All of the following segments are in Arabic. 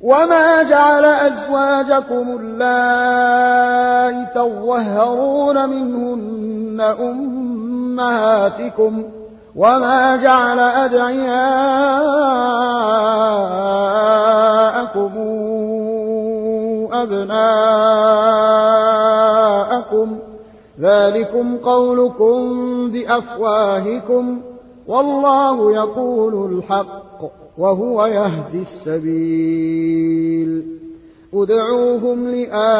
وما جعل أزواجكم اللائي تظهرون منهن أمهاتكم وما جعل أدعياءكم أبناءكم ذلكم قولكم بأفواهكم والله يقول الحق وهو يهدي السبيل. ادعوهم لآبائهم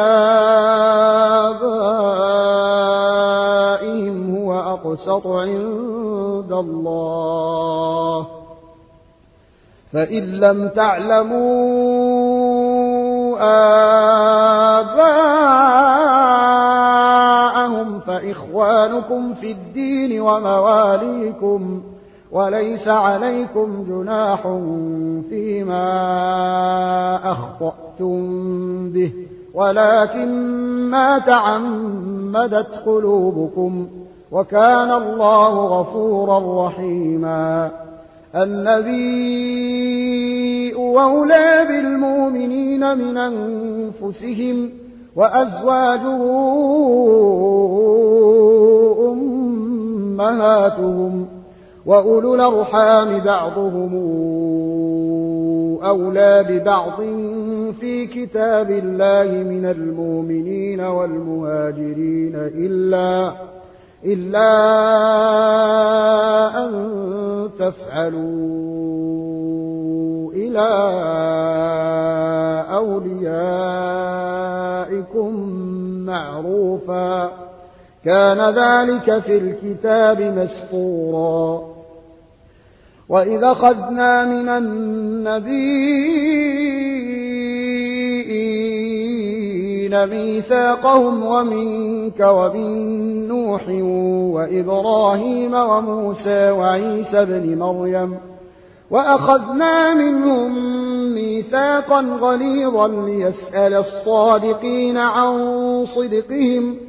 هو أقسط عند الله. فإن لم تعلموا آباءهم فإخوانكم في الدين ومواليكم. وليس عليكم جناح فيما أخطأتم به ولكن ما تعمدت قلوبكم وكان الله غفورا رحيما. النبي أولى بالمؤمنين من أنفسهم وأزواجه أمهاتهم وأولو الأرحام بعضهم أولى ببعض في كتاب الله من المؤمنين والمهاجرين إلا إلا أن تفعلوا إلى أوليائكم معروفا كان ذلك في الكتاب مسطورا. وإذا أخذنا من النبيين ميثاقهم ومنك ومن نوح وإبراهيم وموسى وعيسى بن مريم وأخذنا منهم ميثاقا غليظا ليسأل الصادقين عن صدقهم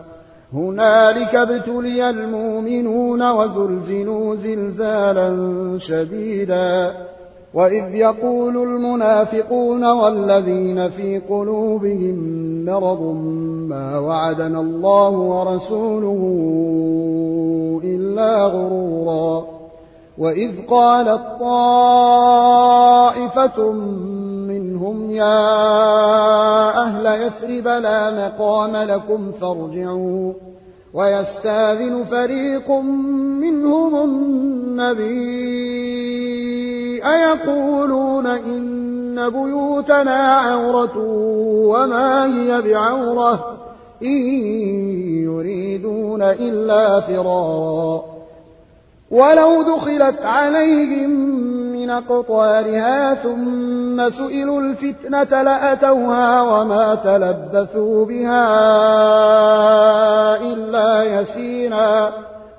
هنالك ابتلي المؤمنون وزلزلوا زلزالا شديدا. وإذ يقول المنافقون والذين في قلوبهم مرض ما وعدنا الله ورسوله إلا غرورا. وإذ قالت طائفة منهم يا أهل يثرب لا مقام لكم فارجعوا. ويستاذن فريق منهم النبي. أيقولون إن بيوتنا عورة وما هي بعورة إن يريدون إلا فرارا. ولو دخلت عليهم من ثم سئلوا الفتنة لأتوها وما تلبثوا بها إلا يسيرا.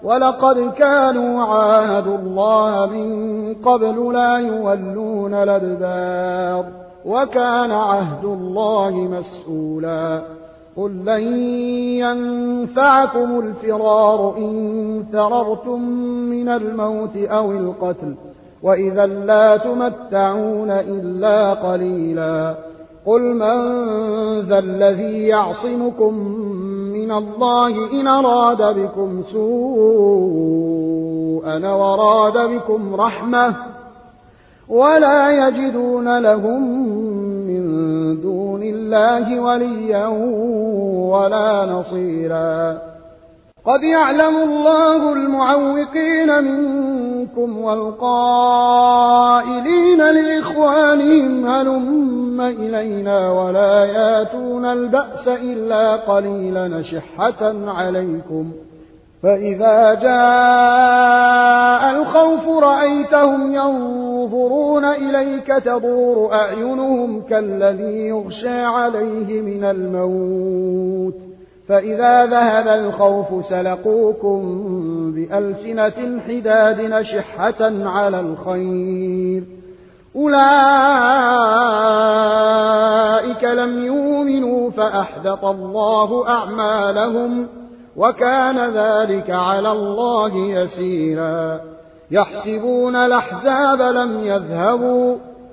ولقد كانوا عاهدوا الله من قبل لا يولون الأدبار. وكان عهد الله مسؤولا. قل لن ينفعكم الفرار إن فررتم من الموت أو القتل. وإذا لا تمتعون إلا قليلا قل من ذا الذي يعصمكم من الله إن أراد بكم سوءا وراد بكم رحمة ولا يجدون لهم من دون الله وليا ولا نصيرا قد يعلم الله المعوقين منكم والقائلين لإخوانهم هلم إلينا ولا ياتون البأس إلا قليلا شحة عليكم فإذا جاء الخوف رأيتهم ينظرون إليك تدور أعينهم كالذي يغشى عليه من الموت فإذا ذهب الخوف سلقوكم بألسنة حداد نشحة على الخير. أولئك لم يؤمنوا فأحبط الله أعمالهم وكان ذلك على الله يسيرا. يحسبون الأحزاب لم يذهبوا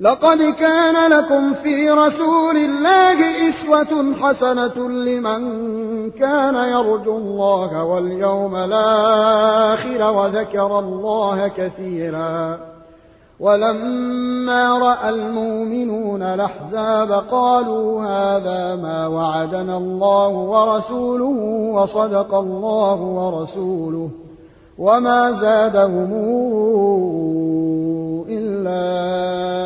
لقد كان لكم في رسول الله إسوة حسنة لمن كان يرجو الله واليوم الآخر وذكر الله كثيرا. ولما رأى المؤمنون الأحزاب قالوا هذا ما وعدنا الله ورسوله وصدق الله ورسوله وما زادهم إلا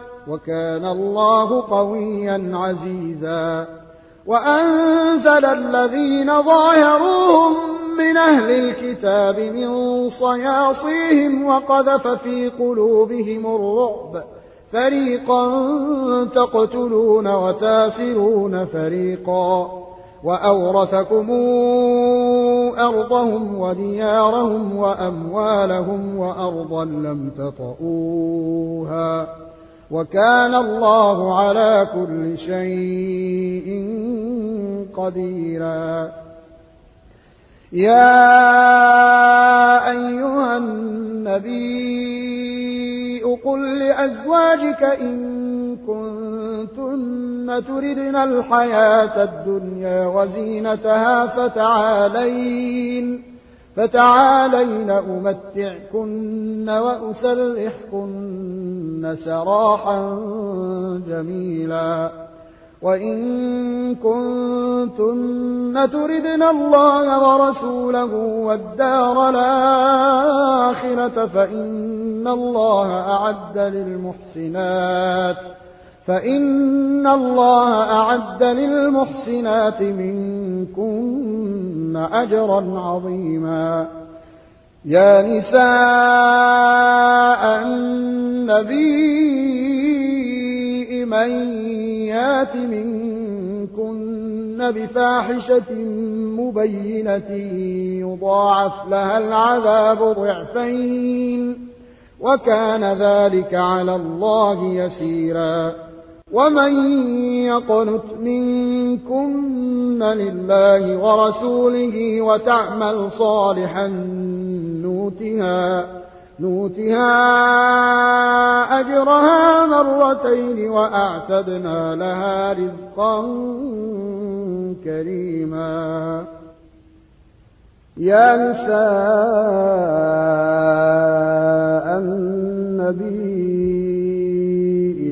وكان الله قويا عزيزا وأنزل الذين ظاهروهم من أهل الكتاب من صياصيهم وقذف في قلوبهم الرعب. فريقا تقتلون وتاسرون فريقا وأورثكم أرضهم وديارهم وأموالهم وأرضا لم تطئوها. وكان الله على كل شيء قديرا. يا أيها النبي قل لأزواجك إن كنتن تردن الحياة الدنيا وزينتها فتعالين. فتعالين أمتعكن وأسرحكن سراحا جميلا. وإن كنتن تردن الله ورسوله والدار الآخرة فإن الله أعد للمحسنات فإن الله أعد للمحسنات منكن أجرا عظيما. يا نساء النبي من يات منكن بفاحشة مبينة يضاعف لها العذاب ضعفين وكان ذلك على الله يسيرا. ومن يقنت منكن لله ورسوله وتعمل صالحا نوتها نوتها أجرها مرتين وأعتدنا لها رزقا كريما. يا نساء النبي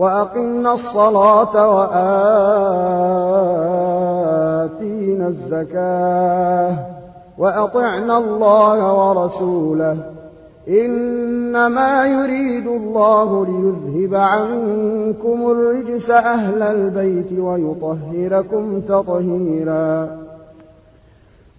وأقمنا الصلاة وآتينا الزكاة وأطعنا الله ورسوله. إنما يريد الله ليذهب عنكم الرجس أهل البيت ويطهركم تطهيرا.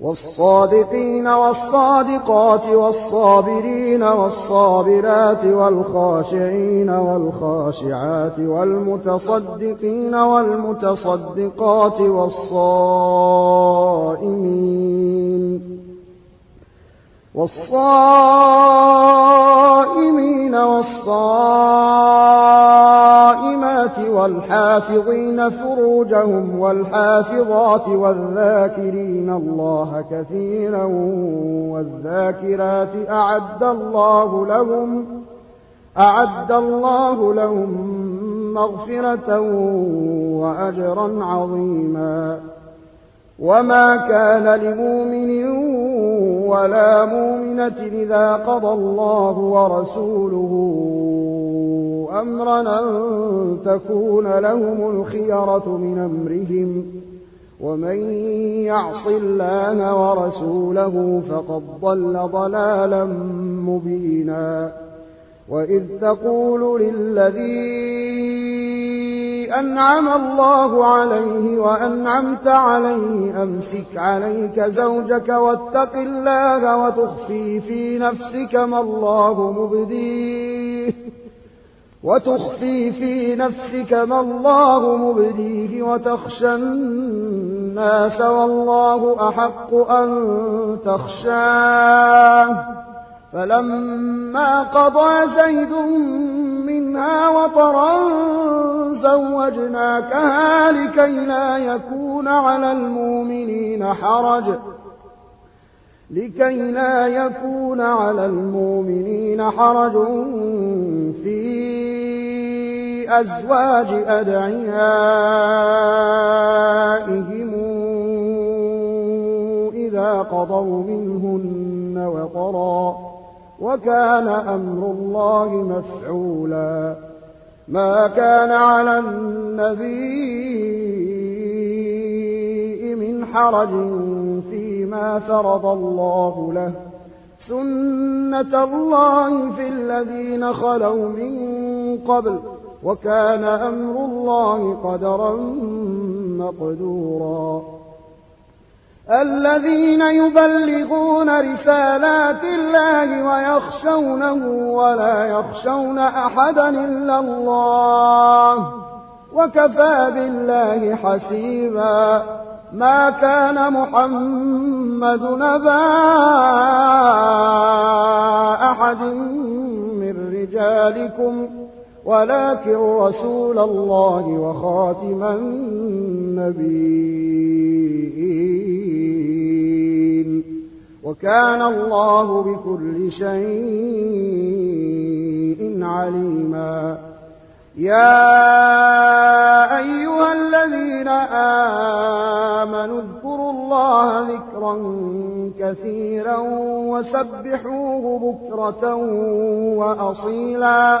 والصادقين والصادقات والصابرين والصابرات والخاشعين والخاشعات والمتصدقين والمتصدقات والصائمين والصائمين والصائمات والحافظين فروجهم والحافظات والذاكرين الله كثيرا والذاكرات أعد الله لهم أعد الله لهم مغفرة وأجرا عظيما وما كان لمؤمن ولا مؤمنة إذا قضى الله ورسوله أمرا أن تكون لهم الخيرة من أمرهم. ومن يعص الله ورسوله فقد ضل ضلالا مبينا. وإذ تقول للذين أنعم الله عليه وأنعمت عليه أمسك عليك زوجك واتق الله وتخفي في نفسك ما الله مبديه. وتخفي في نفسك ما الله مبديه وتخشى الناس والله أحق أن تخشاه. فلما قضى زيد منها وطرا زوجناكها لكي لا يكون على المؤمنين حرج. لكي لا يكون على المؤمنين حرج في أزواج أدعيائهم إذا قضوا منهن وطرا وكان أمر الله مفعولا. ما كان على النبي من حرج فيما فرض الله له. سنة الله في الذين خلوا من قبل وكان أمر الله قدرا مقدورا. الذين يبلغون رسالات الله ويخشونه ولا يخشون أحدا إلا الله وكفى بالله حسيبا. ما كان محمد نبا أحد من رجالكم ولكن رسول الله وخاتم النبيين. وكان الله بكل شيء عليما. يا أيها الذين آمنوا اذكروا الله ذكرا كثيرا وسبحوه بكرة وأصيلا.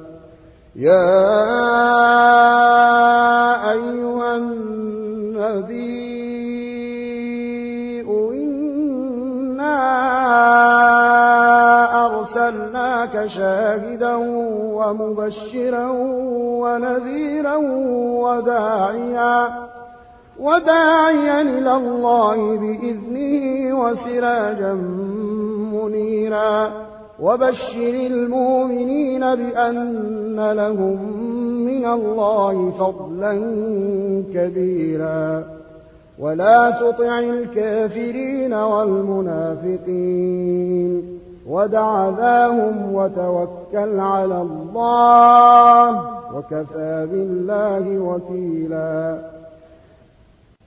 يا أيها النبي إنا أرسلناك شاهدا ومبشرا ونذيرا وداعيا وداعيا إلى الله بإذنه وسراجا منيرا. وبشر المؤمنين بأن لهم من الله فضلا كبيرا. ولا تطع الكافرين والمنافقين. ودع ذاهم وتوكل على الله وكفى بالله وكيلا.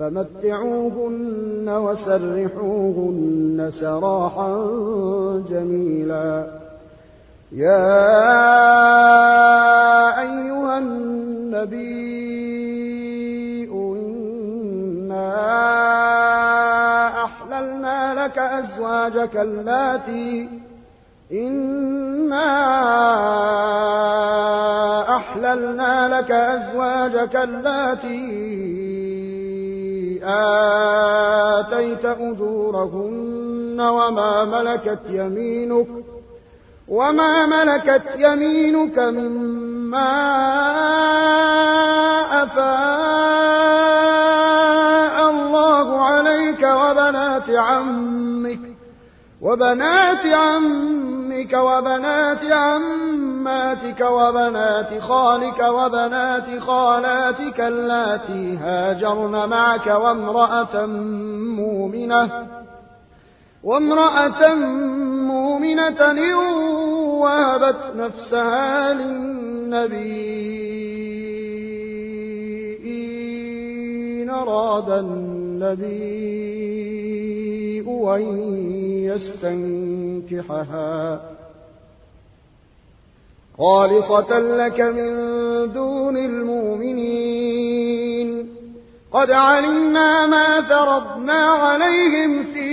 فمتعوهن وسرحوهن سراحا جميلا. يا أيها النبي إنا أحللنا لك أزواجك اللاتي إنا أحللنا لك أزواجك اللاتي آتيت أجورهن وما ملكت يمينك وما ملكت يمينك مما أفاء الله عليك وبنات عمك وبنات عمك وبنات عماتك وبنات خالك وبنات خالاتك اللاتي هاجرن معك وامرأة مؤمنة وامرأة مؤمنة وهبت نفسها للنبي إن أراد النبي أن يستنكحها. خالصة لك من دون المؤمنين. قد علمنا ما فرضنا عليهم في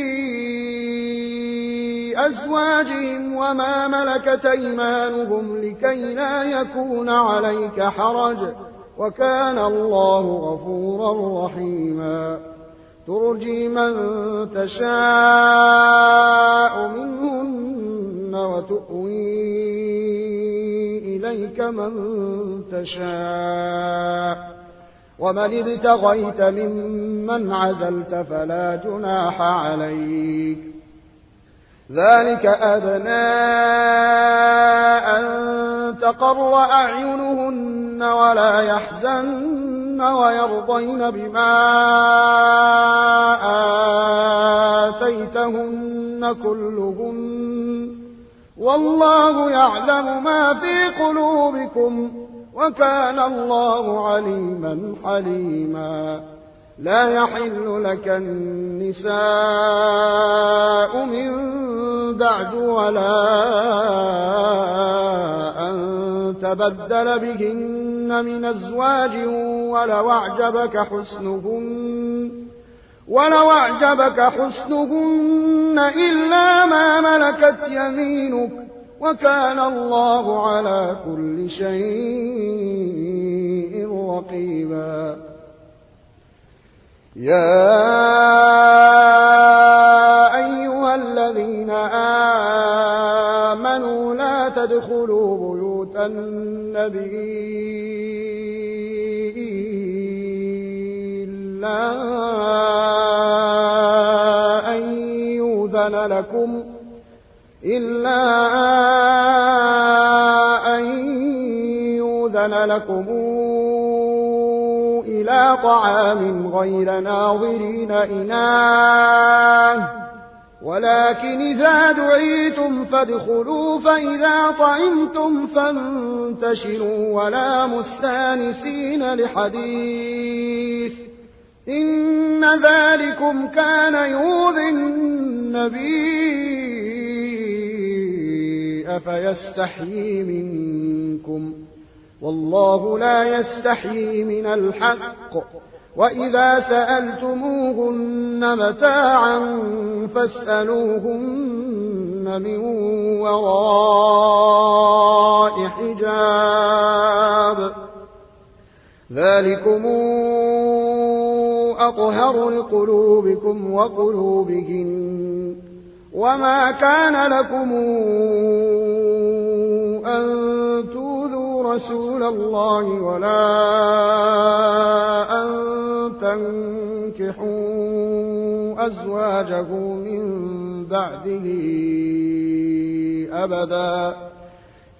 أزواجهم وما ملكت أيمانهم لكي لا يكون عليك حرج. وكان الله غفورا رحيما. ترجي من تشاء منهن وتؤوي إليك من تشاء. ومن ابتغيت ممن عزلت فلا جناح عليك. ذلك أدنى أن تقر أعينهن ولا يحزن ويرضين بما آتيتهن كلهن. والله يعلم ما في قلوبكم وكان الله عليما حليما. لا يحل لك النساء من بعد ولا أن تبدل بهن من أزواج ولو أعجبك حسنهن. ولو أعجبك حسنهن إلا ما ملكت يمينك وكان الله على كل شيء رقيبا. يا أيها الذين آمنوا لا تدخلوا بيوت النبي إلا أن يؤذن لكم إلى طعام غير ناظرين إناه ولكن إذا دعيتم فادخلوا فإذا طعمتم فانتشروا. ولا مستانسين لحديث. إن ذلكم كان يؤذي النبي أفيستحيي منكم. والله لا يستحيي من الحق. وإذا سألتموهن متاعا فاسألوهن من وراء حجاب. ذلكم أطهر لقلوبكم وقلوبهن. وما كان لكم أن تؤذوا رسول الله ولا أن تنكحوا أزواجه من بعده أبدا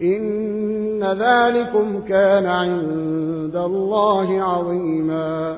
إن ذلكم كان عند الله عظيما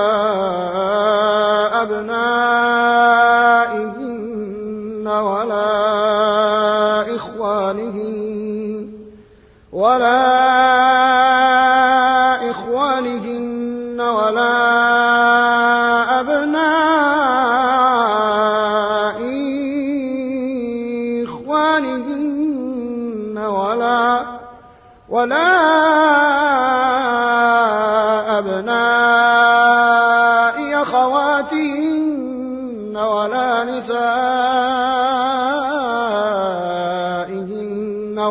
ولا إخوانهن ولا أبناء إخوانهن ولا ولا أبناء أخواتهن ولا نسائهن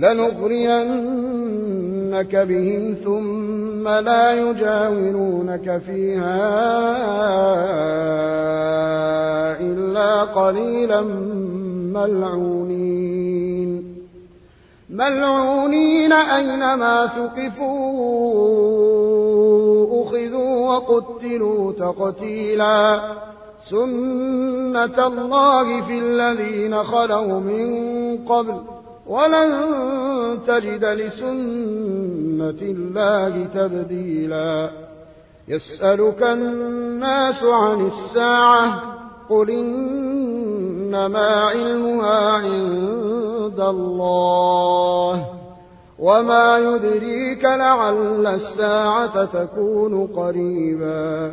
لنغرينك بهم ثم لا يجاورونك فيها إلا قليلا ملعونين. ملعونين أينما ثقفوا أخذوا وقتلوا تقتيلا. سنة الله في الذين خلوا من قبل ولن تجد لسنة الله تبديلا. يسألك الناس عن الساعة قل إنما علمها عند الله. وما يدريك لعل الساعة تكون قريبا.